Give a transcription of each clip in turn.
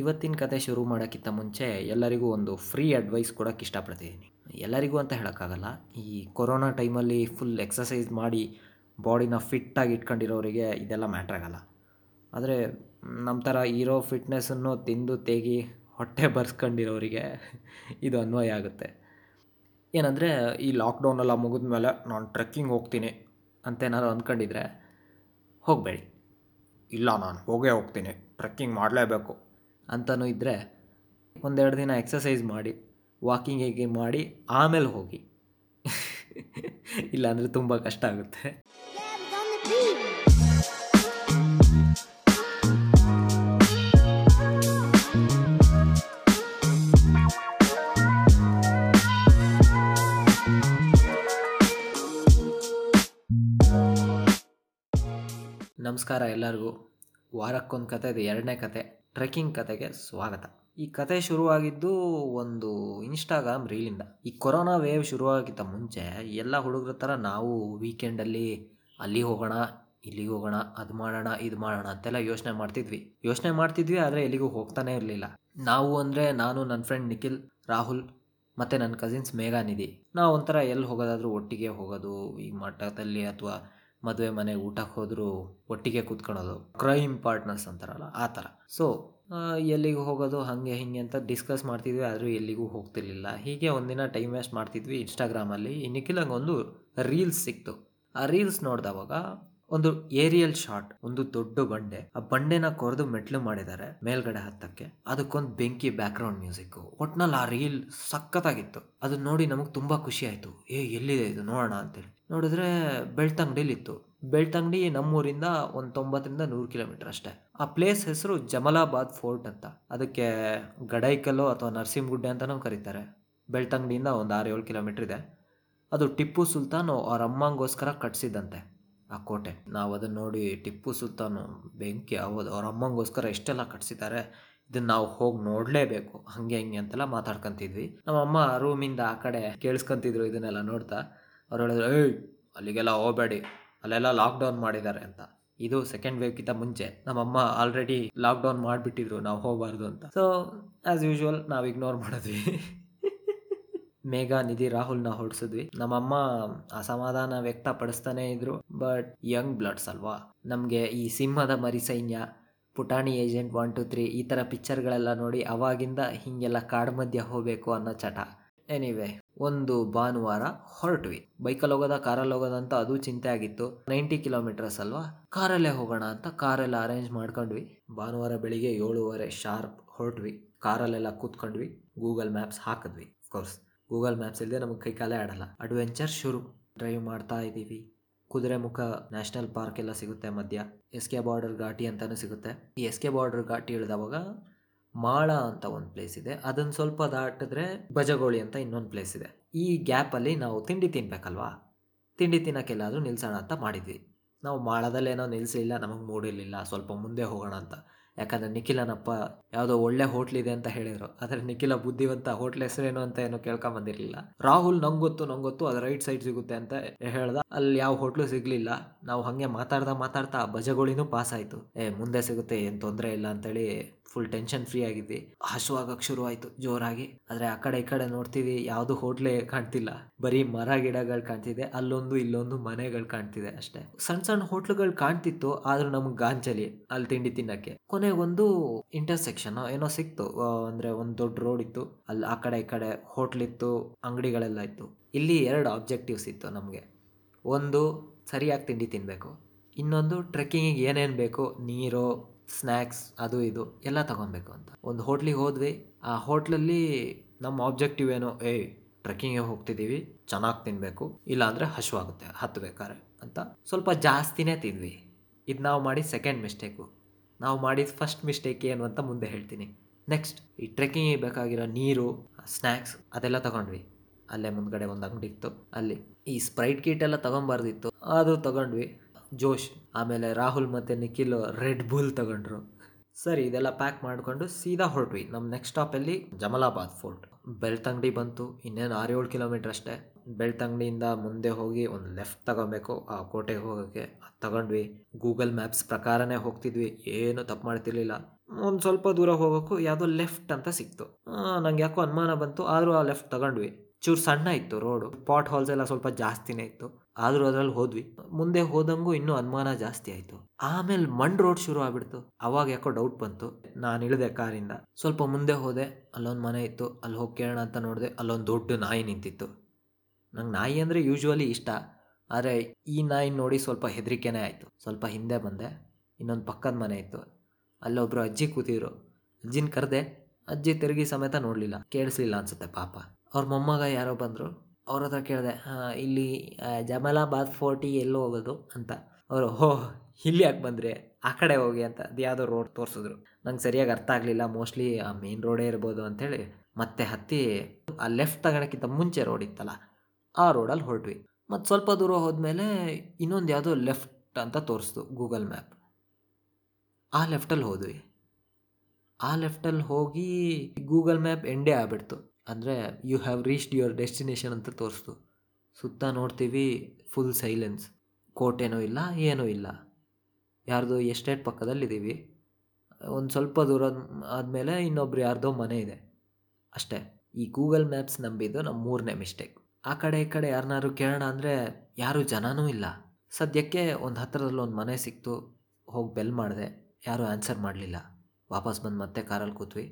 ಇವತ್ತಿನ ಕತೆ ಶುರು ಮಾಡೋಕ್ಕಿಂತ ಮುಂಚೆ ಎಲ್ಲರಿಗೂ ಒಂದು ಫ್ರೀ ಅಡ್ವೈಸ್ ಕೊಡೋಕೆ ಇಷ್ಟಪಡ್ತಿದ್ದೀನಿ. ಎಲ್ಲರಿಗೂ ಅಂತ ಹೇಳೋಕ್ಕಾಗಲ್ಲ, ಈ ಕೊರೋನಾ ಟೈಮಲ್ಲಿ ಫುಲ್ ಎಕ್ಸಸೈಸ್ ಮಾಡಿ ಬಾಡಿನ ಫಿಟ್ಟಾಗಿ ಇಟ್ಕೊಂಡಿರೋರಿಗೆ ಇದೆಲ್ಲ ಮ್ಯಾಟ್ರ್ ಆಗಲ್ಲ. ಆದರೆ ನಮ್ಮ ಥರ ಇರೋ ಫಿಟ್ನೆಸ್ಸನ್ನು ತಿಂದು ತೇಗಿ ಹೊಟ್ಟೆ ಬರ್ಸ್ಕೊಂಡಿರೋರಿಗೆ ಇದು ಅನ್ವಯ ಆಗುತ್ತೆ. ಏನಂದರೆ, ಈ ಲಾಕ್ಡೌನೆಲ್ಲ ಮುಗಿದ ಮೇಲೆ ನಾನು ಟ್ರೆಕ್ಕಿಂಗ್ ಹೋಗ್ತೀನಿ ಅಂತ ಏನಾದ್ರು ಅಂದ್ಕೊಂಡಿದ್ರೆ ಹೋಗಬೇಡಿ. ಇಲ್ಲ ನಾನು ಹೋಗೇ ಹೋಗ್ತೀನಿ ಟ್ರೆಕ್ಕಿಂಗ್ ಮಾಡಲೇಬೇಕು. ಅಂತಲೂ ಇದ್ದರೆ ಒಂದೆರಡು ದಿನ ಎಕ್ಸಸೈಸ್ ಮಾಡಿ ವಾಕಿಂಗ್ ಹೇಗೆ ಮಾಡಿ, ಆಮೇಲೆ ಹೋಗಿ. ಇಲ್ಲಾಂದರೆ ತುಂಬ ಕಷ್ಟ ಆಗುತ್ತೆ. ನಮಸ್ಕಾರ ಎಲ್ಲರಿಗೂ. ವಾರಕ್ಕೊಂದು ಕತೆ ಇದೆ, ಎರಡನೇ ಕತೆ. ಟ್ರೆಕ್ಕಿಂಗ್ ಕತೆಗೆ ಸ್ವಾಗತ. ಈ ಕತೆ ಶುರುವಾಗಿದ್ದು ಒಂದು ಇನ್ಸ್ಟಾಗ್ರಾಮ್ ರೀಲಿಂದ. ಈ ಕೊರೋನಾ ವೇವ್ ಶುರುವಾಗಿದ್ದ ಮುಂಚೆ ಎಲ್ಲ ಹುಡುಗರ ಥರ ನಾವು ವೀಕೆಂಡಲ್ಲಿ ಅಲ್ಲಿ ಹೋಗೋಣ, ಇಲ್ಲಿಗೆ ಹೋಗೋಣ, ಅದು ಮಾಡೋಣ, ಇದು ಮಾಡೋಣ ಅಂತೆಲ್ಲ ಯೋಚನೆ ಮಾಡ್ತಿದ್ವಿ. ಯೋಚನೆ ಮಾಡ್ತಿದ್ವಿ, ಆದರೆ ಎಲ್ಲಿಗೂ ಹೋಗ್ತಾನೆ ಇರಲಿಲ್ಲ. ನಾವು ಅಂದರೆ ನಾನು ನನ್ನ ಫ್ರೆಂಡ್ ನಿಖಿಲ್, ರಾಹುಲ್ ಮತ್ತು ನನ್ನ ಕಸಿನ್ಸ್ ಮೇಘಾನಿಧಿ. ನಾವು ಒಂಥರ ಎಲ್ಲಿ ಹೋಗೋದಾದರೂ ಒಟ್ಟಿಗೆ ಹೋಗೋದು, ಈ ಮಠದಲ್ಲಿ ಅಥವಾ ಮದುವೆ ಮನೆಗೆ ಊಟಕ್ಕೆ ಹೋದರೂ ಒಟ್ಟಿಗೆ ಕೂತ್ಕೊಳ್ಳೋದು ಕ್ರೈಮ್ ಪಾರ್ಟ್ನರ್ಸ್ ಅಂತಾರಲ್ಲ, ಆ ಥರ. ಸೊ ಎಲ್ಲಿಗೆ ಹೋಗೋದು, ಹಾಗೆ ಹಿಂಗೆ ಅಂತ ಡಿಸ್ಕಸ್ ಮಾಡ್ತಿದ್ವಿ, ಆದರೂ ಎಲ್ಲಿಗೂ ಹೋಗ್ತಿರ್ಲಿಲ್ಲ. ಹೀಗೆ ಒಂದಿನ ಟೈಮ್ ವೇಸ್ಟ್ ಮಾಡ್ತಿದ್ವಿ ಇನ್ಸ್ಟಾಗ್ರಾಮಲ್ಲಿ ಒಂದು ರೀಲ್ಸ್ ಸಿಕ್ತು. ಆ ರೀಲ್ಸ್ ನೋಡಿದವಾಗ ಒಂದು ಏರಿಯಲ್ ಶಾಟ್, ಒಂದು ದೊಡ್ಡ ಬಂಡೆ. ಆ ಬಂಡೆನ ಕೊರೆದು ಮೆಟ್ಲು ಮಾಡಿದ್ದಾರೆ ಮೇಲ್ಗಡೆ ಹತ್ತಕ್ಕೆ. ಅದಕ್ಕೊಂದು ಬೆಂಕಿ ಬ್ಯಾಕ್ ಗ್ರೌಂಡ್ ಮ್ಯೂಸಿಕ್ ಒಟ್ನಲ್ಲಿ ಆ ರೀಲ್ ಸಖತ್ತಾಗಿತ್ತು. ಅದನ್ನ ನೋಡಿ ನಮಗೆ ತುಂಬಾ ಖುಷಿ ಆಯ್ತು. ಏ, ಎಲ್ಲಿದೆ ಇದು? ನೋಡೋಣ ಅಂತೇಳಿ. ನೋಡಿದ್ರೆ ಬೆಳ್ತಂಗಡಿಲಿತ್ತು. ಬೆಳ್ತಂಗಡಿ ನಮ್ಮೂರಿಂದ ಒಂದು ತೊಂಬತ್ತರಿಂದ ನೂರು ಕಿಲೋಮೀಟರ್ ಅಷ್ಟೇ. ಆ ಪ್ಲೇಸ್ ಹೆಸರು ಜಮಲಾಬಾದ್ ಫೋರ್ಟ್ ಅಂತ. ಅದಕ್ಕೆ ಗಡೈಕಲ್ಲು ಅಥವಾ ನರಸಿಂಹಗುಡ್ಡೆ ಅಂತಲೂ ಕರೀತಾರೆ. ಬೆಳ್ತಂಗಡಿಯಿಂದ ಒಂದು ಆರು ಏಳು ಕಿಲೋಮೀಟರ್ ಇದೆ. ಅದು ಟಿಪ್ಪು ಸುಲ್ತಾನ್ ಅವ್ರ ಅಮ್ಮಂಗೋಸ್ಕರ ಕಟ್ಸಿದ್ದಂತೆ. ಆ ಕೋಟೆ. ನಾವು ಅದನ್ನು ನೋಡಿ ಟಿಪ್ಪು ಸುಲ್ತಾನು ಬೆಂಕಿ ಹೌದು ಅವ್ರ ಅಮ್ಮಂಗೋಸ್ಕರ ಎಷ್ಟೆಲ್ಲ ಕಟ್ಸಿದ್ದಾರೆ, ಇದನ್ನ ನಾವು ಹೋಗಿ ನೋಡಲೇಬೇಕು. ಹಂಗೆ ಹಿಂಗೆ ಅಂತೆಲ್ಲ ಮಾತಾಡ್ಕೊಂತಿದ್ವಿ. ನಮ್ಮ ಅಮ್ಮ ರೂಮಿಂದ ಆ ಕಡೆ ಕೇಳಿಸ್ಕೊಂತಿದ್ರು ಇದನ್ನೆಲ್ಲ ನೋಡ್ತಾ. ಅವ್ರು ಹೇಳಿದ್ರು, ಏಯ್, ಅಲ್ಲಿಗೆಲ್ಲ ಹೋಗಬೇಡಿ. ಅಲ್ಲೆಲ್ಲ ಲಾಕ್ಡೌನ್ ಮಾಡಿದ್ದಾರೆ ಅಂತ. ಇದು ಸೆಕೆಂಡ್ ವೇವ್ಗಿಂತ ಮುಂಚೆ. ನಮ್ಮಮ್ಮ ಆಲ್ರೆಡಿ ಲಾಕ್ಡೌನ್ ಮಾಡಿಬಿಟ್ಟಿದ್ರು, ನಾವು ಹೋಗಬಾರ್ದು ಅಂತ. ಸೊ ಆ್ಯಸ್ ಯೂಶ್ವಲ್ ನಾವು ಇಗ್ನೋರ್ ಮಾಡಿದ್ವಿ. ಮೇಘ ನಿಧಿ ರಾಹುಲ್ನ ಹೊಡ್ಸಿದ್ವಿ. ನಮ್ಮಮ್ಮ ಅಸಮಾಧಾನ ವ್ಯಕ್ತಪಡಿಸ್ತಾನೆ ಇದ್ರು. ಬಟ್ ಯಂಗ್ ಬ್ಲಡ್ಸ್ ಅಲ್ವಾ? ನಮಗೆ ಈ ಸಿಂಹದ ಮರಿ ಸೈನ್ಯ, ಪುಟಾಣಿ ಏಜೆಂಟ್ ಒನ್ ಟು ತ್ರೀ ಈ ಥರ ಪಿಕ್ಚರ್ಗಳೆಲ್ಲ ನೋಡಿ ಅವಾಗಿಂದ ಹೀಗೆಲ್ಲ ಕಾಡ್ ಮಧ್ಯ ಹೋಗಬೇಕು ಅನ್ನೋ ಚಟ. ಎನಿವೆ, ಒಂದು ಭಾನುವಾರ ಹೊರಟ್ವಿ. ಬೈಕಲ್ಲಿ ಹೋಗೋದ, ಕಾರಲ್ಲಿ ಹೋಗೋದಂತ ಅದು ಚಿಂತೆ ಆಗಿತ್ತು. ನೈಂಟಿ ಕಿಲೋಮೀಟರ್ಸ್ ಅಲ್ವಾ? ಕಾರಲ್ಲೇ ಹೋಗೋಣ ಅಂತ ಕಾರೆಲ್ಲ ಅರೇಂಜ್ ಮಾಡ್ಕೊಂಡ್ವಿ. ಭಾನುವಾರ ಬೆಳಿಗ್ಗೆ ಏಳುವರೆ ಶಾರ್ಪ್ ಹೊರಟ್ವಿ. ಕಾರಲ್ಲೆಲ್ಲ ಕೂತ್ಕೊಂಡ್ವಿ. ಗೂಗಲ್ ಮ್ಯಾಪ್ಸ್ ಹಾಕಿದ್ವಿ ಕೋರ್ಸ್ ಗೂಗಲ್ ಮ್ಯಾಪ್ಸ್ ಇಲ್ಲದೆ ನಮಗೆ ಕೈ ಕಾಲೇ ಆಡಲ್ಲ. ಅಡ್ವೆಂಚರ್ ಶುರು. ಡ್ರೈವ್ ಮಾಡ್ತಾ ಇದ್ದೀವಿ. ಕುದುರೆಮುಖ ನ್ಯಾಷನಲ್ ಪಾರ್ಕ್ ಎಲ್ಲ ಸಿಗುತ್ತೆ ಮಧ್ಯ. ಎಸ್ ಕೆ ಬಾರ್ಡರ್ ಘಾಟಿ ಅಂತಲೂ ಸಿಗುತ್ತೆ. ಈ ಎಸ್ ಕೆ ಬಾರ್ಡರ್ ಘಾಟಿ ಇಳಿದವಾಗ ಮಾಳ ಅಂತ ಒಂದು ಪ್ಲೇಸ್ ಇದೆ. ಅದನ್ನು ಸ್ವಲ್ಪ ದಾಟಿದ್ರೆ ಬಜಗೋಳಿ ಅಂತ ಇನ್ನೊಂದು ಪ್ಲೇಸ್ ಇದೆ. ಈ ಗ್ಯಾಪಲ್ಲಿ ನಾವು ತಿಂಡಿ ತಿನ್ಬೇಕಲ್ವಾ? ತಿಂಡಿ ತಿನ್ನೋಕ್ಕೆಲ್ಲಾದರೂ ನಿಲ್ಸೋಣ ಅಂತ ಮಾಡಿದ್ವಿ. ನಾವು ಮಾಳದಲ್ಲೇನೋ ನಿಲ್ಲಿಸಲಿಲ್ಲ ನಮಗೆ ಮೂಡಿರಲಿಲ್ಲ, ಸ್ವಲ್ಪ ಮುಂದೆ ಹೋಗೋಣ ಅಂತ. ಯಾಕಂದರೆ ನಿಖಿಲನಪ್ಪ ಯಾವುದೋ ಒಳ್ಳೆ ಹೋಟ್ಲಿದೆ ಅಂತ ಹೇಳಿದರು. ಆದರೆ ನಿಖಿಲ ಬುದ್ಧಿವಂತ ಹೋಟ್ಲ್ ಹೆಸರೇನು ಅಂತ ಏನು ಕೇಳ್ಕೊಂಬಂದಿರಲಿಲ್ಲ ರಾಹುಲ್ ನಂಗೊತ್ತು ನಂಗೊತ್ತು ನಂಗೆ ಗೊತ್ತು ಅದು ರೈಟ್ ಸೈಡ್ ಸಿಗುತ್ತೆ ಅಂತ ಹೇಳ್ದ. ಅಲ್ಲಿ ಯಾವ ಹೋಟ್ಲು ಸಿಗಲಿಲ್ಲ. ನಾವು ಹಾಗೆ ಮಾತಾಡ್ತಾ ಮಾತಾಡ್ತಾ ಬಜಗೋಳಿನೂ ಪಾಸ್ ಆಯಿತು. ಏ, ಮುಂದೆ ಸಿಗುತ್ತೆ, ಏನು ತೊಂದರೆ ಇಲ್ಲ ಅಂತೇಳಿ ಫುಲ್ ಟೆನ್ಷನ್ ಫ್ರೀ ಆಗಿದ್ವಿ. ಹಸುವಾಗಕ್ಕೆ ಶುರು ಆಯಿತು, ಜೋರಾಗಿ. ಆದರೆ ಆ ಕಡೆ ಈ ಕಡೆ ನೋಡ್ತೀವಿ, ಯಾವುದು ಹೋಟ್ಲೇ ಕಾಣ್ತಿಲ್ಲ. ಬರೀ ಮರ ಗಿಡಗಳು ಕಾಣ್ತಿದೆ, ಅಲ್ಲೊಂದು ಇಲ್ಲೊಂದು ಮನೆಗಳು ಕಾಣ್ತಿದೆ ಅಷ್ಟೇ. ಸಣ್ಣ ಸಣ್ಣ ಹೋಟ್ಲುಗಳು ಕಾಣ್ತಿತ್ತು, ಆದ್ರೂ ನಮ್ಗೆ ಗಾಂಚಲಿ ಅಲ್ಲಿ ತಿಂಡಿ ತಿನ್ನಕ್ಕೆ. ಕೊನೆಗೊಂದು ಇಂಟರ್ಸೆಕ್ಷನ್ ಏನೋ ಸಿಕ್ತು ಅಂದ್ರೆ ಒಂದು ದೊಡ್ಡ ರೋಡ್ ಇತ್ತು. ಅಲ್ಲಿ ಆ ಕಡೆ ಈ ಕಡೆ ಹೋಟ್ಲ್ ಇತ್ತು ಅಂಗಡಿಗಳೆಲ್ಲ ಇತ್ತು. ಇಲ್ಲಿ ಎರಡು ಆಬ್ಜೆಕ್ಟಿವ್ಸ್ ಇತ್ತು ನಮಗೆ. ಒಂದು, ಸರಿಯಾಗಿ ತಿಂಡಿ ತಿನ್ನಬೇಕು ಇನ್ನೊಂದು ಟ್ರೆಕ್ಕಿಂಗಿಗೆ ಏನೇನು ಬೇಕು? ನೀರು ಸ್ನ್ಯಾಕ್ಸ್ ಅದು ಇದು ಎಲ್ಲ ತಗೊಬೇಕು ಅಂತ. ಒಂದು ಹೋಟ್ಲಿಗೆ ಹೋದ್ವಿ. ಆ ಹೋಟ್ಲಲ್ಲಿ ನಮ್ಮ ಆಬ್ಜೆಕ್ಟಿವ್ ಏನು? ಏಯ್ ಟ್ರೆಕ್ಕಿಂಗ್ಗೆ ಹೋಗ್ತಿದ್ದೀವಿ. ಚೆನ್ನಾಗಿ ತಿನ್ನಬೇಕು ಇಲ್ಲಾಂದರೆ ಹಸುವಾಗುತ್ತೆ ಹತ್ತಬೇಕಾದ್ರೆ ಅಂತ ಸ್ವಲ್ಪ ಜಾಸ್ತಿನೇ ತಿಂದ್ವಿ. ಇದು ನಾವು ಮಾಡಿ ಸೆಕೆಂಡ್ ಮಿಸ್ಟೇಕು ನಾವು ಮಾಡಿದ ಫಸ್ಟ್ ಮಿಸ್ಟೇಕ್ ಏನು ಅಂತ ಮುಂದೆ ಹೇಳ್ತೀನಿ. ನೆಕ್ಸ್ಟ್ ಈ ಟ್ರೆಕ್ಕಿಂಗಿಗೆ ಬೇಕಾಗಿರೋ ನೀರು ಸ್ನ್ಯಾಕ್ಸ್ ಅದೆಲ್ಲ ತಗೊಂಡ್ವಿ. ಅಲ್ಲೇ ಮುಂದ್ಗಡೆ ಒಂದು ಅಂಗಡಿ ಇತ್ತು. ಅಲ್ಲಿ ಈ ಸ್ಪ್ರೈಟ್ ಕಿಟ್ ಎಲ್ಲ ತಗೊಂಬಾರ್ದಿತ್ತು. ಅದು ತಗೊಂಡ್ವಿ. ಜೋಶ್, ಆಮೇಲೆ ರಾಹುಲ್ ಮತ್ತು ನಿಖಿಲ್ ರೆಡ್ ಬುಲ್ ತಗೊಂಡ್ರು. ಸರಿ, ಇದೆಲ್ಲ ಪ್ಯಾಕ್ ಮಾಡಿಕೊಂಡು ಸೀದಾ ಹೊರಟ್ವಿ. ನಮ್ಮ ನೆಕ್ಸ್ಟ್ ಸ್ಟಾಪಲ್ಲಿ ಜಮಲಾಬಾದ್ ಫೋರ್ಟ್ ಬೆಳ್ತಂಗಡಿ ಬಂತು. ಇನ್ನೇನು ಆರು ಏಳು ಕಿಲೋಮೀಟ್ರ್ ಅಷ್ಟೇ. ಬೆಳ್ತಂಗಡಿಯಿಂದ ಮುಂದೆ ಹೋಗಿ ಒಂದು ಲೆಫ್ಟ್ ತಗೊಬೇಕು, ಆ ಕೋಟೆಗೆ ಹೋಗೋಕ್ಕೆ. ಅದು ತಗೊಂಡ್ವಿ. ಗೂಗಲ್ ಮ್ಯಾಪ್ಸ್ ಪ್ರಕಾರನೇ ಹೋಗ್ತಿದ್ವಿ. ಏನು ತಪ್ಪು ಮಾಡ್ತಿರ್ಲಿಲ್ಲ. ಒಂದು ಸ್ವಲ್ಪ ದೂರ ಹೋಗೋಕ್ಕೂ ಯಾವುದೋ ಲೆಫ್ಟ್ ಅಂತ ಸಿಕ್ತು. ನಂಗೆ ಯಾಕೋ ಅನುಮಾನ ಬಂತು. ಆದರೂ ಆ ಲೆಫ್ಟ್ ತಗೊಂಡ್ವಿ. ಚೂರು ಸಣ್ಣ ಇತ್ತು ರೋಡು ಪಾಟ್ ಹಾಲ್ಸ್ ಎಲ್ಲ ಸ್ವಲ್ಪ ಜಾಸ್ತಿನೇ ಇತ್ತು. ಆದರೂ ಅದ್ರಲ್ಲಿ ಹೋದ್ವಿ. ಮುಂದೆ ಹೋದಂಗೂ ಇನ್ನೂ ಅನುಮಾನ ಜಾಸ್ತಿ ಆಯಿತು. ಆಮೇಲೆ ಮಣ್ ರೋಡ್ ಶುರು ಆಗ್ಬಿಡ್ತು. ಅವಾಗ ಯಾಕೋ ಡೌಟ್ ಬಂತು. ನಾನು ಇಳಿದೆ ಕಾರಿಂದ. ಸ್ವಲ್ಪ ಮುಂದೆ ಹೋದೆ. ಅಲ್ಲೊಂದು ಮನೆ ಇತ್ತು. ಅಲ್ಲಿ ಹೋಗಿ ಕೇಳೋಣ ಅಂತ ನೋಡಿದೆ. ಅಲ್ಲೊಂದು ದೊಡ್ಡ ನಾಯಿ ನಿಂತಿತ್ತು. ನಂಗೆ ನಾಯಿ ಅಂದರೆ ಯೂಶ್ವಲಿ ಇಷ್ಟ. ಆದರೆ ಈ ನಾಯಿ ನೋಡಿ ಸ್ವಲ್ಪ ಹೆದರಿಕೆನೇ ಆಯಿತು. ಸ್ವಲ್ಪ ಹಿಂದೆ ಬಂದೆ. ಇನ್ನೊಂದು ಪಕ್ಕದ ಮನೆ ಇತ್ತು. ಅಲ್ಲೊಬ್ರು ಅಜ್ಜಿ ಕೂತಿದ್ರು. ಅಜ್ಜಿನ ಕರೆದೆ, ಅಜ್ಜಿ, ತಿರುಗಿ ಸಮೇತ ನೋಡಲಿಲ್ಲ. ಕೇಳಿಸ್ಲಿಲ್ಲ ಅನ್ಸುತ್ತೆ ಪಾಪ. ಅವ್ರ ಮೊಮ್ಮಗ ಯಾರೋ ಬಂದರು. ಅವ್ರ ಹತ್ರ ಕೇಳಿದೆ ಇಲ್ಲಿ ಜಮಲಾಬಾದ್ ಫೋರ್ಟಿ ಎಲ್ಲೋ ಹೋಗೋದು ಅಂತ. ಅವರು, ಹೋ, ಇಲ್ಲಿ ಯಾಕೆ ಬಂದರೆ? ಆ ಕಡೆ ಹೋಗಿ ಅಂತ. ಅದು ಯಾವುದೋ ರೋಡ್ ತೋರಿಸಿದ್ರು. ನಂಗೆ ಸರಿಯಾಗಿ ಅರ್ಥ ಆಗಲಿಲ್ಲ. ಮೋಸ್ಟ್ಲಿ, ಆ, ಮೇನ್ ರೋಡೇ ಇರ್ಬೋದು ಅಂಥೇಳಿ ಮತ್ತೆ ಹತ್ತಿ, ಆ, ಲೆಫ್ಟ್ ತಗೊಳಕ್ಕಿಂತ ಮುಂಚೆ ರೋಡ್ ಇತ್ತಲ್ಲ, ಆ ರೋಡಲ್ಲಿ ಹೊರಟ್ವಿ. ಮತ್ತು ಸ್ವಲ್ಪ ದೂರ ಹೋದ್ಮೇಲೆ ಇನ್ನೊಂದು ಯಾವುದೋ ಲೆಫ್ಟ್ ಅಂತ ತೋರಿಸ್ತು ಗೂಗಲ್ ಮ್ಯಾಪ್. ಆ ಲೆಫ್ಟಲ್ಲಿ ಹೋದ್ವಿ. ಆ ಲೆಫ್ಟಲ್ಲಿ ಹೋಗಿ ಗೂಗಲ್ ಮ್ಯಾಪ್ ಎಂಡೇ ಆಗ್ಬಿಡ್ತು. ಅಂದರೆ you have reached your destination ಅಂತ ತೋರಿಸ್ತು. ಸುತ್ತ ನೋಡ್ತೀವಿ ಫುಲ್ ಸೈಲೆನ್ಸ್ ಕೋಟೆನೂ ಇಲ್ಲ, ಏನೂ ಇಲ್ಲ. ಯಾರ್ದು ಎಸ್ಟೇಟ್ ಪಕ್ಕದಲ್ಲಿದ್ದೀವಿ. ಒಂದು ಸ್ವಲ್ಪ ದೂರ ಆದಮೇಲೆ ಇನ್ನೊಬ್ರು ಯಾರ್ದೋ ಮನೆ ಇದೆ. ಅಷ್ಟೇ. ಈ ಗೂಗಲ್ ಮ್ಯಾಪ್ಸ್ ನಂಬಿದ್ದು ನಮ್ಮ ಮೂರನೇ ಮಿಸ್ಟೇಕ್ ಆ ಕಡೆ ಈ ಕಡೆ ಯಾರನ್ನಾರು ಕೇಳೋಣ ಅಂದರೆ ಯಾರೂ ಜನನೂ ಇಲ್ಲ. ಸದ್ಯಕ್ಕೆ ಒಂದು ಹತ್ತಿರದಲ್ಲಿ ಒಂದು ಮನೆ ಸಿಕ್ತು. ಹೋಗಿ ಬೆಲ್ ಮಾಡಿದೆ. ಯಾರೂ ಆನ್ಸರ್ ಮಾಡಲಿಲ್ಲ. ವಾಪಸ್ ಬಂದು ಮತ್ತೆ ಕಾರಲ್ಲಿ ಕೂತ್ವಿ.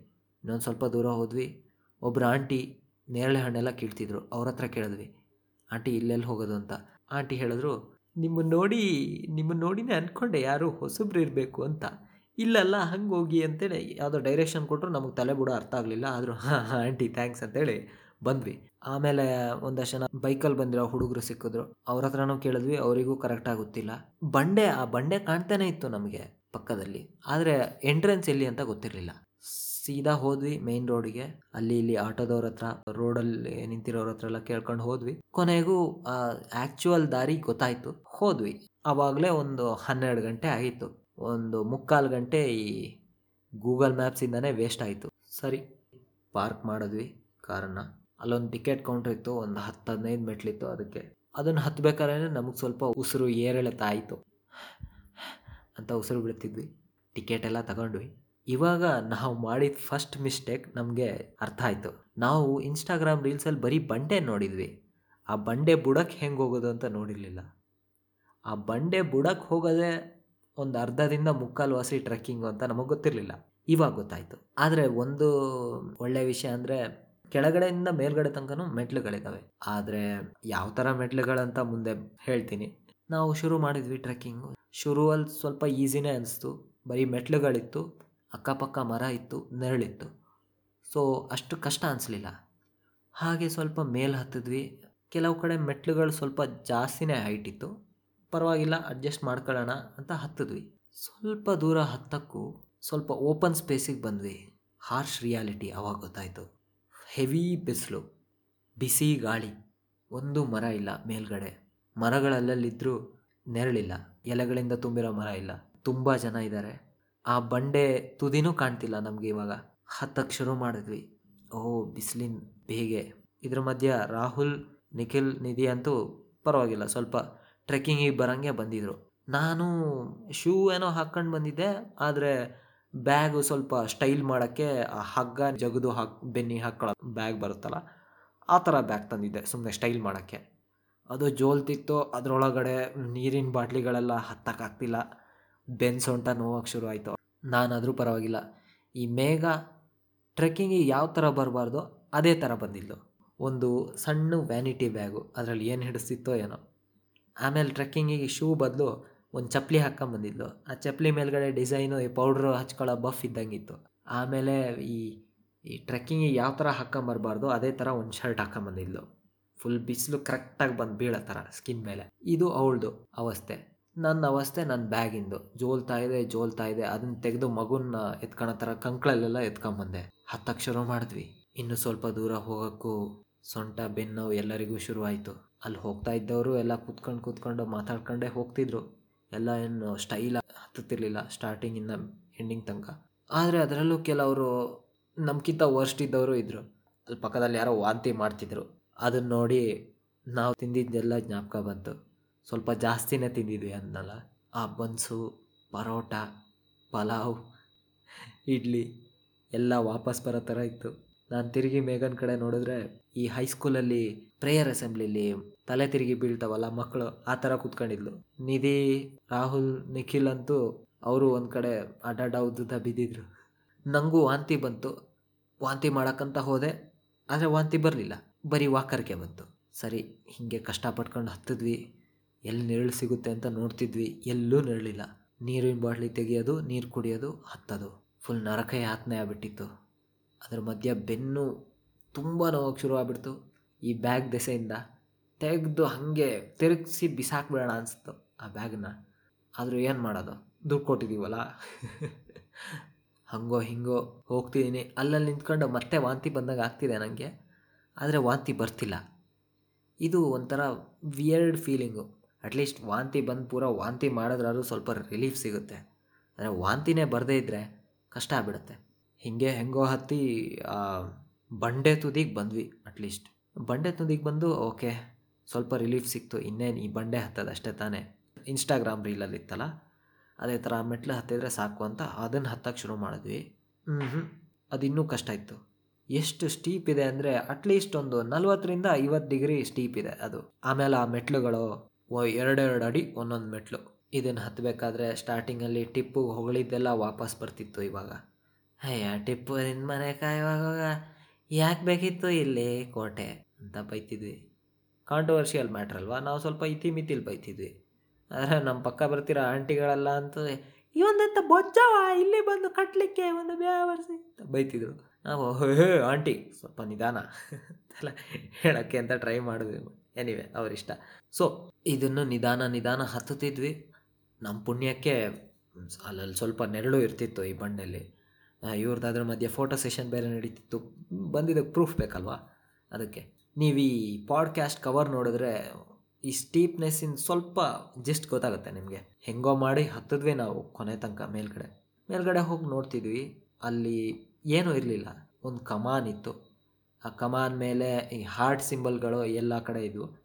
ಇನ್ನೊಂದು ಸ್ವಲ್ಪ ದೂರ ಹೋದ್ವಿ. ಒಬ್ಬರು ಆಂಟಿ ನೇರಳೆ ಹಣ್ಣೆಲ್ಲ ಕೀಳ್ತಿದ್ರು, ಅವ್ರ ಹತ್ರ ಕೇಳಿದ್ವಿ. ಆಂಟಿ, ಇಲ್ಲೆಲ್ಲಿ ಹೋಗೋದು ಅಂತ? ಆಂಟಿ ಹೇಳಿದ್ರು ನಿಮ್ಮನ್ನು ನೋಡಿ ನಿಮ್ಮನ್ನು ನೋಡಿನೇ ಅಂದ್ಕೊಂಡೆ ಯಾರು ಹೊಸಬ್ರು ಇರಬೇಕು ಅಂತ. ಇಲ್ಲಲ್ಲ, ಹಂಗೆ ಹೋಗಿ ಅಂತೇಳಿ ಯಾವುದೋ ಡೈರೆಕ್ಷನ್ ಕೊಟ್ಟರು ನಮಗೆ ತಲೆ ಬುಡ ಅರ್ಥ ಆಗಲಿಲ್ಲ. ಆದರೂ, ಹಾಂ ಹಾಂ, ಆಂಟಿ, ಥ್ಯಾಂಕ್ಸ್ ಅಂತೇಳಿ ಬಂದ್ವಿ. ಆಮೇಲೆ ಒಂದಷ್ಟು ಜನ ಬೈಕಲ್ಲಿ ಬಂದಿರೋ ಹುಡುಗರು ಸಿಕ್ಕಿದ್ರು. ಅವ್ರ ಹತ್ರನೂ ಕೇಳಿದ್ವಿ, ಅವರಿಗೂ ಕರೆಕ್ಟಾಗಿ ಗೊತ್ತಿಲ್ಲ ಬಂಡೆ, ಆ ಬಂಡೆ ಕಾಣ್ತಾನೆ ಇತ್ತು ನಮಗೆ ಪಕ್ಕದಲ್ಲಿ. ಆದರೆ, ಎಂಟ್ರೆನ್ಸ್ ಎಲ್ಲಿ ಅಂತ ಗೊತ್ತಿರಲಿಲ್ಲ. ಸೀದಾ ಹೋದ್ವಿ ಮೇನ್ ರೋಡಿಗೆ ಅಲ್ಲಿ ಇಲ್ಲಿ ಆಟೋದವ್ರ ಹತ್ರ ರೋಡಲ್ಲಿ ನಿಂತಿರೋರ ಹತ್ರ ಎಲ್ಲ ಕೇಳ್ಕೊಂಡು ಹೋದ್ವಿ. ಕೊನೆಗೂ ಆ್ಯಕ್ಚುಯಲ್ ದಾರಿ ಗೊತ್ತಾಯ್ತು. ಹೋದ್ವಿ. ಆವಾಗಲೇ ಒಂದು ಹನ್ನೆರಡು ಗಂಟೆ ಆಯಿತು ಒಂದು ಮುಕ್ಕಾಲು ಗಂಟೆ ಈ ಗೂಗಲ್ ಮ್ಯಾಪ್ಸಿಂದನೇ ವೇಸ್ಟ್ ಆಯಿತು. ಸರಿ ಪಾರ್ಕ್ ಮಾಡಿದ್ವಿ ಕಾರನ್ನು. ಅಲ್ಲೊಂದು ಟಿಕೆಟ್ ಕೌಂಟ್ರ್ ಇತ್ತು, ಒಂದು ಹತ್ತು ಹದಿನೈದು ಮೆಟ್ಲಿತ್ತು ಅದಕ್ಕೆ. ಅದನ್ನು ಹತ್ಬೇಕಾದ್ರೆ ನಮಗೆ ಸ್ವಲ್ಪ ಉಸಿರು ಏರೆಳೆತ ಆಯಿತು ಅಂತ ಉಸಿರು ಬಿಡ್ತಿದ್ವಿ. ಟಿಕೆಟ್ ಎಲ್ಲ ತಗೊಂಡ್ವಿ. ಇವಾಗ ನಾವು ಮಾಡಿದ ಫಸ್ಟ್ ಮಿಸ್ಟೇಕ್ ನಮಗೆ ಅರ್ಥ ಆಯಿತು. ನಾವು ಇನ್ಸ್ಟಾಗ್ರಾಮ್ ರೀಲ್ಸಲ್ಲಿ ಬರೀ ಬಂಡೆ ನೋಡಿದ್ವಿ. ಆ ಬಂಡೆ ಬುಡಕ್ಕೆ ಹೆಂಗೆ ಹೋಗೋದು ಅಂತ ನೋಡಿರಲಿಲ್ಲ. ಆ ಬಂಡೆ ಬುಡಕ್ಕೆ ಹೋಗೋದೇ ಒಂದು ಅರ್ಧದಿಂದ ಮುಕ್ಕಾಲು ವಾಸಿ ಟ್ರೆಕ್ಕಿಂಗು ಅಂತ ನಮಗೆ ಗೊತ್ತಿರಲಿಲ್ಲ. ಇವಾಗ ಗೊತ್ತಾಯಿತು. ಆದರೆ ಒಂದು ಒಳ್ಳೆಯ ವಿಷಯ ಅಂದರೆ ಕೆಳಗಡೆಯಿಂದ ಮೇಲ್ಗಡೆ ತನಕನೂ ಮೆಟ್ಲುಗಳಿದ್ದಾವೆ ಆದರೆ ಯಾವ ಥರ ಮೆಟ್ಲುಗಳಂತ ಮುಂದೆ ಹೇಳ್ತೀನಿ. ನಾವು ಶುರು ಮಾಡಿದ್ವಿ ಟ್ರೆಕ್ಕಿಂಗು ಶುರುವಲ್ಲಿ ಸ್ವಲ್ಪ ಈಸಿನೇ ಅನಿಸ್ತು. ಬರೀ ಮೆಟ್ಲುಗಳಿತ್ತು. ಅಕ್ಕಪಕ್ಕ ಮರ ಇತ್ತು, ನೆರಳಿತ್ತು. ಸೊ, ಅಷ್ಟು ಕಷ್ಟ ಅನಿಸ್ಲಿಲ್ಲ. ಹಾಗೆ ಸ್ವಲ್ಪ ಮೇಲೆ ಹತ್ತಿದ್ವಿ. ಕೆಲವು ಕಡೆ ಮೆಟ್ಲುಗಳು ಸ್ವಲ್ಪ ಜಾಸ್ತಿನೇ ಹೈಟ್ ಇತ್ತು ಪರವಾಗಿಲ್ಲ, ಅಡ್ಜಸ್ಟ್ ಮಾಡ್ಕೊಳ್ಳೋಣ ಅಂತ ಹತ್ತಿದ್ವಿ. ಸ್ವಲ್ಪ ದೂರ ಹತ್ತಕ್ಕೂ ಸ್ವಲ್ಪ ಓಪನ್ ಸ್ಪೇಸಿಗೆ ಬಂದ್ವಿ. ಹಾರ್ಷ್ ರಿಯಾಲಿಟಿ ಅವಾಗ ಗೊತ್ತಾಯಿತು. ಹೆವಿ ಬಿಸಿಲು, ಬಿಸಿ ಗಾಳಿ, ಒಂದು ಮರ ಇಲ್ಲ ಮೇಲ್ಗಡೆ. ಮರಗಳಲ್ಲಲ್ಲಿದ್ದರೂ ನೆರಳಿಲ್ಲ. ಎಲೆಗಳಿಂದ ತುಂಬಿರೋ ಮರ ಇಲ್ಲ. ತುಂಬ ಜನ ಇದ್ದಾರೆ ಆ ಬಂಡೆ ತುದಿನೂ ಕಾಣ್ತಿಲ್ಲ ನಮಗೆ ಇವಾಗ. ಹತ್ತಕ್ಕೆ ಶುರು ಮಾಡಿದ್ವಿ. ಓ, ಬಿಸಿಲಿನ ಬೇಗೆ. ಇದ್ರ ಮಧ್ಯ ರಾಹುಲ್, ನಿಖಿಲ್, ನಿಧಿ ಅಂತೂ ಪರವಾಗಿಲ್ಲ. ಸ್ವಲ್ಪ ಟ್ರೆಕ್ಕಿಂಗಿಗೆ ಬರೋಂಗೆ ಬಂದಿದ್ದರು ನಾನು ಶೂ ಏನೋ ಹಾಕ್ಕೊಂಡು ಬಂದಿದ್ದೆ. ಆದರೆ ಬ್ಯಾಗು ಸ್ವಲ್ಪ ಸ್ಟೈಲ್ ಮಾಡೋಕ್ಕೆ ಆ ಹಗ್ಗ ಜಗದು ಹಾಕ್, ಬೆನ್ನಿ ಹಾಕ್ಕೊಳ್ಳೋ ಬ್ಯಾಗ್ ಬರುತ್ತಲ್ಲ, ಆ ಥರ ಬ್ಯಾಗ್ ತಂದಿದ್ದೆ ಸುಮ್ಮನೆ ಸ್ಟೈಲ್ ಮಾಡೋಕ್ಕೆ. ಅದು ಜೋಲ್ತಿತ್ತು. ಅದರೊಳಗಡೆ ನೀರಿನ ಬಾಟ್ಲಿಗಳೆಲ್ಲ ಹತ್ತಕ್ಕಾಗ್ತಿಲ್ಲ. ಬೆನ್ ಸೊಂಟ ನೋವಾಗಿ ಶುರು ಆಯಿತು. ನಾನಾದರೂ ಪರವಾಗಿಲ್ಲ. ಈ ಮೇಘ ಟ್ರೆಕ್ಕಿಂಗಿಗೆ ಯಾವ ಥರ ಬರಬಾರ್ದೋ ಅದೇ ಥರ ಬಂದಿದ್ದು. ಒಂದು ಸಣ್ಣ ವ್ಯಾನಿಟಿ ಬ್ಯಾಗು. ಅದರಲ್ಲಿ ಏನು ಹಿಡಿಸ್ತಿತ್ತೋ ಏನೋ. ಆಮೇಲೆ ಟ್ರೆಕ್ಕಿಂಗಿಗೆ ಶೂ ಬದಲು ಒಂದು ಚಪ್ಪಲಿ ಹಾಕ್ಕೊಂಬಂದಿದ್ಲು ಆ ಚಪ್ಪಲಿ ಮೇಲ್ಗಡೆ ಡಿಸೈನು, ಈ ಪೌಡ್ರು ಹಚ್ಕೊಳ್ಳೋ ಬಫ್ ಇದ್ದಂಗಿತ್ತು. ಆಮೇಲೆ ಈ ಈ ಟ್ರೆಕ್ಕಿಂಗಿಗೆ ಯಾವ ಥರ ಹಾಕ್ಕೊಂಬರ್ಬಾರ್ದು ಅದೇ ಥರ ಒಂದು ಶರ್ಟ್ ಹಾಕೊಂಬಂದಿದ್ಲು ಫುಲ್ ಬಿಸಿಲು ಕರೆಕ್ಟಾಗಿ ಬಂದು ಬೀಳೋ ಥರ ಸ್ಕಿನ್ ಮೇಲೆ. ಇದು ಅವಳದು ಅವಸ್ಥೆ. ನನ್ನ ಅವಸ್ಥೆ ನನ್ನ ಬ್ಯಾಗಿಂದು. ಜೋಲ್ತಾ ಇದೆ ಜೋಲ್ತಾ ಇದೆ. ಅದನ್ನ ತೆಗೆದು ಮಗುನ ಎತ್ಕೊಳೋ ಥರ ಕಂಕ್ಳಲ್ಲೆಲ್ಲ ಎತ್ಕೊಂಬಂದೆ. ಹತ್ತಕ್ಕೆ ಶುರು ಮಾಡಿದ್ವಿ. ಇನ್ನು ಸ್ವಲ್ಪ ದೂರ ಹೋಗೋಕ್ಕೂ ಸೊಂಟ, ಬೆನ್ನು ಎಲ್ಲರಿಗೂ ಶುರುವಾಯಿತು. ಅಲ್ಲಿ ಹೋಗ್ತಾ ಇದ್ದವರು ಎಲ್ಲ ಕೂತ್ಕೊಂಡು ಕೂತ್ಕೊಂಡು ಮಾತಾಡ್ಕೊಂಡೇ ಹೋಗ್ತಿದ್ರು. ಎಲ್ಲ ಏನು ಸ್ಟೈಲ್ ಹತ್ತುತ್ತಿರಲಿಲ್ಲ ಸ್ಟಾರ್ಟಿಂಗಿಂದ ಎಂಡಿಂಗ್ ತನಕ. ಆದರೆ ಅದರಲ್ಲೂ ಕೆಲವರು ನಮ್ಗಿಂತ ವರ್ಸ್ಟ್ ಇದ್ದವರು ಇದ್ದರು ಅಲ್ಲಿ ಪಕ್ಕದಲ್ಲಿ ಯಾರೋ ವಾಂತಿ ಮಾಡ್ತಿದ್ರು. ಅದನ್ನ ನೋಡಿ ನಾವು ತಿಂದಿದ್ದೆಲ್ಲ ಜ್ಞಾಪಕ ಬಂತು. ಸ್ವಲ್ಪ ಜಾಸ್ತಿನೇ ತಿಂದಿದ್ವಿ ಅಂದಲ್ಲ ಆ ಬನ್ಸು, ಪರೋಟ, ಪಲಾವ್, ಇಡ್ಲಿ ಎಲ್ಲ ವಾಪಸ್ ಬರೋ ಥರ ಇತ್ತು. ನಾನು ತಿರುಗಿ ಮೇಘನ್ ಕಡೆ ನೋಡಿದ್ರೆ ಈ ಹೈಸ್ಕೂಲಲ್ಲಿ ಪ್ರೇಯರ್ ಅಸೆಂಬ್ಲಿಲಿ ತಲೆ ತಿರುಗಿ ಬೀಳ್ತಾವಲ್ಲ ಮಕ್ಕಳು ಆ ಥರ ಕೂತ್ಕೊಂಡಿದ್ಲು. ನಿಧಿ, ರಾಹುಲ್, ನಿಖಿಲ್ ಅಂತೂ ಅವರು ಒಂದು ಕಡೆ ಅಡ್ಡಾಡ ಉದ್ದುದ ಬಿದ್ದಿದ್ರು. ನನಗೂ ವಾಂತಿ ಬಂತು. ವಾಂತಿ ಮಾಡೋಕ್ಕಂತ ಹೋದೆ, ಆದರೆ ವಾಂತಿ ಬರಲಿಲ್ಲ. ಬರೀ ವಾಕರ್ಕೆ ಬಂತು. ಸರಿ, ಹೀಗೆ ಕಷ್ಟಪಟ್ಕೊಂಡು ಹತ್ತಿದ್ವಿ. ಎಲ್ಲಿ ನೆರಳು ಸಿಗುತ್ತೆ ಅಂತ ನೋಡ್ತಿದ್ವಿ, ಎಲ್ಲೂ ನೆರಳಿಲ್ಲ. ನೀರಿನ ಬಾಟ್ಲಿ ತೆಗೆಯೋದು, ನೀರು ಕುಡಿಯೋದು, ಹತ್ತೋದು. ಫುಲ್ ನರಕ ಯಾತನೆ ಆಗ್ಬಿಟ್ಟಿತ್ತು. ಅದ್ರ ಮಧ್ಯ ಬೆನ್ನು ತುಂಬ ನೋವಕ್ಕೆ ಶುರು ಆಗ್ಬಿಡ್ತು. ಈ ಬ್ಯಾಗ್ ದೆಸೆಯಿಂದ ತೆಗೆದು ಹಾಗೆ ತಿರುಗಿಸಿ ಬಿಸಾಕ್ಬಿಡೋಣ ಅನಿಸ್ತು ಆ ಬ್ಯಾಗ್ನ. ಆದರೂ ಏನು ಮಾಡೋದು? ದುಡ್ಡು ಕೊಟ್ಟಿದ್ದೀವಲ್ಲ ಹಂಗೋ ಹಿಂಗೋ ಹೋಗ್ತಿದ್ದೀನಿ ಅಲ್ಲಲ್ಲಿ ನಿಂತ್ಕೊಂಡು ಮತ್ತೆ ವಾಂತಿ ಬಂದಾಗ ಆಗ್ತಿದೆ ನನಗೆ ಆದರೆ ವಾಂತಿ ಬರ್ತಿಲ್ಲ. ಇದು ಒಂಥರ ವಿಯರ್ಡ್ ಫೀಲಿಂಗು ಅಟ್ಲೀಸ್ಟ್ ವಾಂತಿ ಬಂದು ಪೂರ ವಾಂತಿ ಮಾಡಿದ್ರಾದ್ರೂ ಸ್ವಲ್ಪ ರಿಲೀಫ್ ಸಿಗುತ್ತೆ. ಅಂದರೆ ವಾಂತಿನೇ ಬರದೇ ಇದ್ದರೆ ಕಷ್ಟ ಆಗ್ಬಿಡುತ್ತೆ. ಹೀಗೆ ಹೆಂಗೋ ಹತ್ತಿ ಬಂಡೆ ತುದಿಗೆ ಬಂದ್ವಿ ಅಟ್ಲೀಸ್ಟ್ ಬಂಡೆ ತುದಿಗೆ ಬಂದು ಓಕೆ ಸ್ವಲ್ಪ ರಿಲೀಫ್ ಸಿಕ್ತು. ಇನ್ನೇನು ಈ ಬಂಡೆ ಹತ್ತದ ಅಷ್ಟೇ ತಾನೇ. ಇನ್ಸ್ಟಾಗ್ರಾಮ್ ರೀಲಲ್ಲಿ ಇತ್ತಲ್ಲ, ಅದೇ ಥರ ಮೆಟ್ಲು ಹತ್ತಿದ್ರೆ ಸಾಕು ಅಂತ ಅದನ್ನು ಹತ್ತಕ್ಕೆ ಶುರು ಮಾಡಿದ್ವಿ. ಹ್ಞೂ ಅದು ಇನ್ನೂ ಕಷ್ಟ ಇತ್ತು. ಎಷ್ಟು ಸ್ಟೀಪ್ ಇದೆ ಅಂದರೆ ಅಟ್ಲೀಸ್ಟ್ ಒಂದು ನಲ್ವತ್ತರಿಂದ ಐವತ್ತು ಡಿಗ್ರಿ ಸ್ಟೀಪ್ ಇದೆ ಅದು. ಆಮೇಲೆ ಆ ಮೆಟ್ಲುಗಳು ಎರಡೆರಡು ಅಡಿ, ಒಂದೊಂದು ಮೆಟ್ಲು. ಇದನ್ನು ಹತ್ತಬೇಕಾದ್ರೆ ಸ್ಟಾರ್ಟಿಂಗಲ್ಲಿ ಟಿಪ್ಪು ಹೊಗಳಿದ್ದೆಲ್ಲ ವಾಪಸ್ ಬರ್ತಿತ್ತು ಇವಾಗ. ಅಯ್ಯ, ಟಿಪ್ಪು ನಿನ್ನ ಮನೆ ಕಾಯುವಾಗ ಯಾಕೆ ಬೇಕಿತ್ತು ಇಲ್ಲಿ? ಕೋಟೆ ಅಂತ ಬೈತಿದ್ವಿ. ಕಾಂಟ್ರವರ್ಷಿಯಲ್ ಮ್ಯಾಟ್ರ್ ಅಲ್ವಾ? ನಾವು ಸ್ವಲ್ಪ ಇತಿ ಮಿತಿಲಿ ಬೈತಿದ್ವಿ. ಆದರೆ ನಮ್ಮ ಪಕ್ಕ ಬರ್ತಿರೋ ಆಂಟಿಗಳೆಲ್ಲ ಅಂತೂ ಇವೊಂದಂತ ಬೊಜ್ಜವ ಇಲ್ಲಿ ಬಂದು ಕಟ್ಟಲಿಕ್ಕೆ ಒಂದು ಬೇವರ್ಸಿ ಅಂತ ಬೈತಿದ್ರು. ನಾವು ಆಂಟಿ, ಸ್ವಲ್ಪ ನಿಧಾನ ಅಂತೆಲ್ಲ ಹೇಳೋಕ್ಕೆ ಅಂತ ಟ್ರೈ ಮಾಡಿದ್ವಿ ಎನಿವೆ ಅವರಿಷ್ಟ. ಸೊ ಇದನ್ನು ನಿಧಾನ ನಿಧಾನ ಹತ್ತುತ್ತಿದ್ವಿ. ನಮ್ಮ ಪುಣ್ಯಕ್ಕೆ ಅಲ್ಲಲ್ಲಿ ಸ್ವಲ್ಪ ನೆರಳು ಇರ್ತಿತ್ತು ಈ ಬಂಡೆಯಲ್ಲಿ ಇವ್ರದ್ದು ಅದ್ರ ಮಧ್ಯೆ ಫೋಟೋ ಸೆಷನ್ ಬೇರೆ ನಡೀತಿತ್ತು. ಬಂದಿದ್ದಕ್ಕೆ ಪ್ರೂಫ್ ಬೇಕಲ್ವಾ? ಅದಕ್ಕೆ. ನೀವು ಈ ಪಾಡ್ಕ್ಯಾಸ್ಟ್ ಕವರ್ ನೋಡಿದ್ರೆ ಈ ಸ್ಟೀಪ್ನೆಸ್ಸಿನ ಸ್ವಲ್ಪ ಜಸ್ಟ್ ಗೊತ್ತಾಗುತ್ತೆ ನಿಮಗೆ. ಹೆಂಗೋ ಮಾಡಿ ಹತ್ತಿದ್ವಿ ನಾವು ಕೊನೆ ತನಕ ಮೇಲ್ಗಡೆ. ಮೇಲ್ಗಡೆ ಹೋಗಿ ನೋಡ್ತಿದ್ವಿ. ಅಲ್ಲಿ ಏನೂ ಇರಲಿಲ್ಲ. ಒಂದು ಕಮಾನ್ ಇತ್ತು. ಆ ಕಮಾನ್ ಮೇಲೆ ಈ ಹಾರ್ಟ್ ಸಿಂಬಲ್ಗಳು ಎಲ್ಲ ಕಡೆ ಇದ್ವು.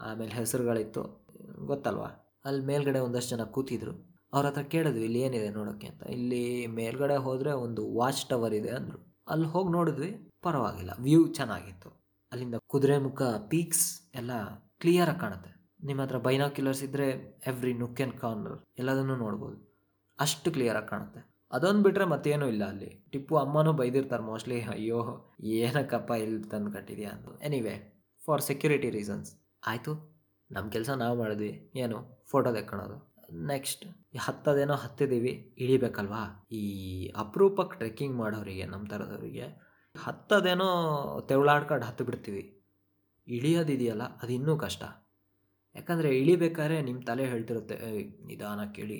ಆಮೇಲೆ ಹೆಸರುಗಳಿತ್ತು. ಗೊತ್ತಲ್ವಾ? ಅಲ್ಲಿ ಮೇಲ್ಗಡೆ ಒಂದಷ್ಟು ಜನ ಕೂತಿದ್ರು. ಅವ್ರ ಹತ್ರ ಕೇಳಿದ್ವಿ, ಇಲ್ಲಿ ಏನಿದೆ ನೋಡೋಕ್ಕೆ ಅಂತ? ಇಲ್ಲಿ ಮೇಲ್ಗಡೆ ಹೋದರೆ ಒಂದು ವಾಚ್ ಟವರ್ ಇದೆ ಅಂದರು. ಅಲ್ಲಿ ಹೋಗಿ ನೋಡಿದ್ವಿ, ಪರವಾಗಿಲ್ಲ. ವ್ಯೂ ಚೆನ್ನಾಗಿತ್ತು. ಅಲ್ಲಿಂದ ಕುದುರೆ ಮುಖ ಪೀಕ್ಸ್ ಎಲ್ಲ ಕ್ಲಿಯರಾಗಿ ಕಾಣುತ್ತೆ. ನಿಮ್ಮ ಹತ್ರ ಬೈನಾಕ್ಯುಲರ್ಸ್ ಇದ್ದರೆ ಎವ್ರಿ ನುಕ್ ಆ್ಯಂಡ್ ಕಾರ್ನರ್ ಎಲ್ಲದನ್ನು ನೋಡ್ಬೋದು. ಅಷ್ಟು ಕ್ಲಿಯರಾಗಿ ಕಾಣುತ್ತೆ. ಅದೊಂದು ಬಿಟ್ಟರೆ ಮತ್ತೇನೂ ಇಲ್ಲ ಅಲ್ಲಿ. ಟಿಪ್ಪು ಅಮ್ಮನೂ ಬೈದಿರ್ತಾರೆ ಮೋಸ್ಟ್ಲಿ. ಅಯ್ಯೋ, ಏನಕ್ಕಪ್ಪ ಇಲ್ಲಿ ತಂದು ಕಟ್ಟಿದ್ಯಾ ಅಂತ. ಎನಿವೆ ಫಾರ್ ಸೆಕ್ಯೂರಿಟಿ ರೀಸನ್ಸ್ ಆಯಿತು ನಮ್ಮ ಕೆಲಸ ನಾವು ಮಾಡಿದ್ವಿ. ಏನು ಫೋಟೋ ತೆಕ್ಕೊಳೋದು. ನೆಕ್ಸ್ಟ್ ಹತ್ತದೇನೋ ಹತ್ತಿದ್ದೀವಿ ಇಳಿಬೇಕಲ್ವಾ? ಈ ಅಪರೂಪಕ್ಕೆ ಟ್ರೆಕ್ಕಿಂಗ್ ಮಾಡೋರಿಗೆ ನಮ್ಮ ಥರದವರಿಗೆ ಹತ್ತದೇನೋ ತೆವಳಾಡ್ಕೊಂಡು ಹತ್ತು ಬಿಡ್ತೀವಿ. ಇಳಿಯೋದಿದೆಯಲ್ಲ, ಅದು ಇನ್ನೂ ಕಷ್ಟ. ಯಾಕಂದರೆ ಇಳಿಬೇಕಾದ್ರೆ ನಿಮ್ಮ ತಲೆ ಹೇಳ್ತಿರುತ್ತೆ ನಿಧಾನ ಕೇಳಿ.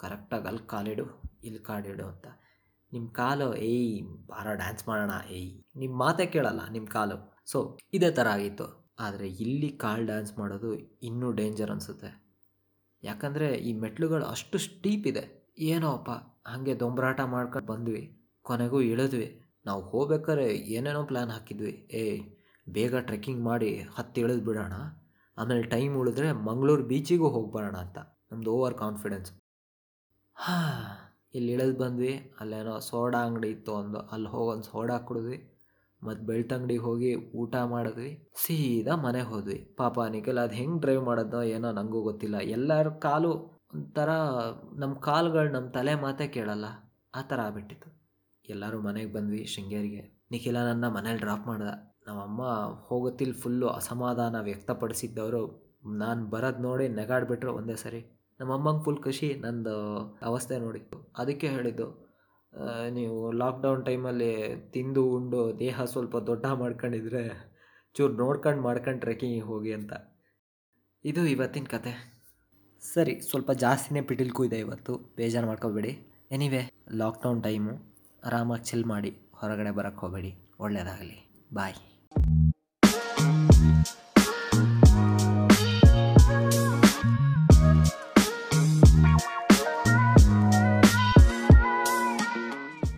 ಕರೆಕ್ಟಾಗಿ ಅಲ್ಲಿ ಕಾಲಿಡು. ಇಲ್ಲಿ ಕಾಲಿಡು ಅಂತ. ನಿಮ್ಮ ಕಾಲು, ಏಯ್, ಬಾರ ಡ್ಯಾನ್ಸ್ ಮಾಡೋಣ, ಏಯ್. ನಿಮ್ಮ ಮಾತೇ ಕೇಳಲ್ಲ ನಿಮ್ಮ ಕಾಲು. ಸೊ ಇದೇ ಥರ ಆಗಿತ್ತು. ಆದರೆ ಇಲ್ಲಿ ಕಾಲು ಡ್ಯಾನ್ಸ್ ಮಾಡೋದು ಇನ್ನೂ ಡೇಂಜರ್ ಅನಿಸುತ್ತೆ. ಯಾಕಂದರೆ ಈ ಮೆಟ್ಲುಗಳು ಅಷ್ಟು ಸ್ಟೀಪ್ ಇದೆ. ಏನೋ ಅಪ್ಪ, ಹಾಗೆ ದೊಂಬರಾಟ ಮಾಡ್ಕೊಂಡು ಬಂದ್ವಿ. ಕೊನೆಗೂ ಇಳಿದ್ವಿ. ನಾವು ಹೋಗ್ಬೇಕಾದ್ರೆ ಏನೇನೋ ಪ್ಲ್ಯಾನ್ ಹಾಕಿದ್ವಿ. ಏಯ್, ಬೇಗ ಟ್ರೆಕ್ಕಿಂಗ್ ಮಾಡಿ ಹತ್ತಿ ಇಳಿದು ಬಿಡೋಣ. ಆಮೇಲೆ ಟೈಮ್ ಉಳಿದ್ರೆ ಮಂಗಳೂರು ಬೀಚಿಗೂ ಹೋಗಿ ಬರೋಣ ಅಂತ. ನಮ್ಮದು ಓವರ್ ಕಾನ್ಫಿಡೆನ್ಸ್ ಹಾಂ. ಇಲ್ಲಿ ಇಳಿದು ಬಂದ್ವಿ. ಅಲ್ಲೇನೋ ಸೋಡಾ ಅಂಗಡಿ ಇತ್ತು ಒಂದು. ಅಲ್ಲಿ ಹೋಗಿ ಒಂದು ಸೋಡಾ ಕುಡಿದ್ವಿ. ಮತ್ತು ಬೆಳ್ತಂಗಡಿಗೆ ಹೋಗಿ ಊಟ ಮಾಡಿದ್ವಿ. ಸೀದಾ ಮನೆಗೆ ಹೋದ್ವಿ. ಪಾಪ ನಿಖಿಲ್, ಅದು ಹೆಂಗೆ ಡ್ರೈವ್ ಮಾಡೋದೋ ಏನೋ ನನಗೂ ಗೊತ್ತಿಲ್ಲ. ಎಲ್ಲರ ಕಾಲು ಒಂಥರ ನಮ್ಮ ಕಾಲುಗಳು ನಮ್ಮ ತಲೆ ಮಾತೇ ಕೇಳಲ್ಲ. ಆ ಥರ ಆಗ್ಬಿಟ್ಟಿತ್ತು. ಎಲ್ಲರೂ ಮನೆಗೆ ಬಂದ್ವಿ ಶೃಂಗೇರಿಗೆ. ನಿಖಿಲ ನನ್ನ ಮನೇಲಿ ಡ್ರಾಪ್ ಮಾಡ್ದೆ. ನಮ್ಮಮ್ಮ ಹೋಗೋತಿಲ್ ಫುಲ್ಲು ಅಸಮಾಧಾನ ವ್ಯಕ್ತಪಡಿಸಿದ್ದವರು. ನಾನು ಬರೋದು ನೋಡಿ ನೆಗಾಡ್ಬಿಟ್ರು ಒಂದೇ ಸರಿ. ನಮ್ಮಮ್ಮಂಗೆ ಫುಲ್ ಖುಷಿ ನಂದು ಅವಸ್ಥೆ ನೋಡಿತ್ತು ಅದಕ್ಕೆ ಹೇಳಿದ್ದು ನೀವು ಲಾಕ್ಡೌನ್ ಟೈಮಲ್ಲಿ ತಿಂದು, ಉಂಡು, ದೇಹ ಸ್ವಲ್ಪ ದೊಡ್ಡ ಮಾಡ್ಕೊಂಡಿದ್ರೆ ಚೂರು ನೋಡ್ಕೊಂಡು ಮಾಡ್ಕೊಂಡು ಟ್ರೆಕ್ಕಿಂಗಿಗೆ ಹೋಗಿ ಅಂತ. ಇದು ಇವತ್ತಿನ ಕತೆ. ಸರಿ, ಸ್ವಲ್ಪ ಜಾಸ್ತಿನೇ ಪಿಟಿಲ್ಕು ಇದೆ ಇವತ್ತು. ಬೇಜಾರು ಮಾಡ್ಕೋಬೇಡಿ. ಎನಿವೆ ಲಾಕ್ಡೌನ್ ಟೈಮು ಆರಾಮಾಗಿ ಚಿಲ್ ಮಾಡಿ, ಹೊರಗಡೆ ಬರೋಕ್ಕೆ ಹೋಗಬೇಡಿ. ಒಳ್ಳೆಯದಾಗಲಿ ಬಾಯ್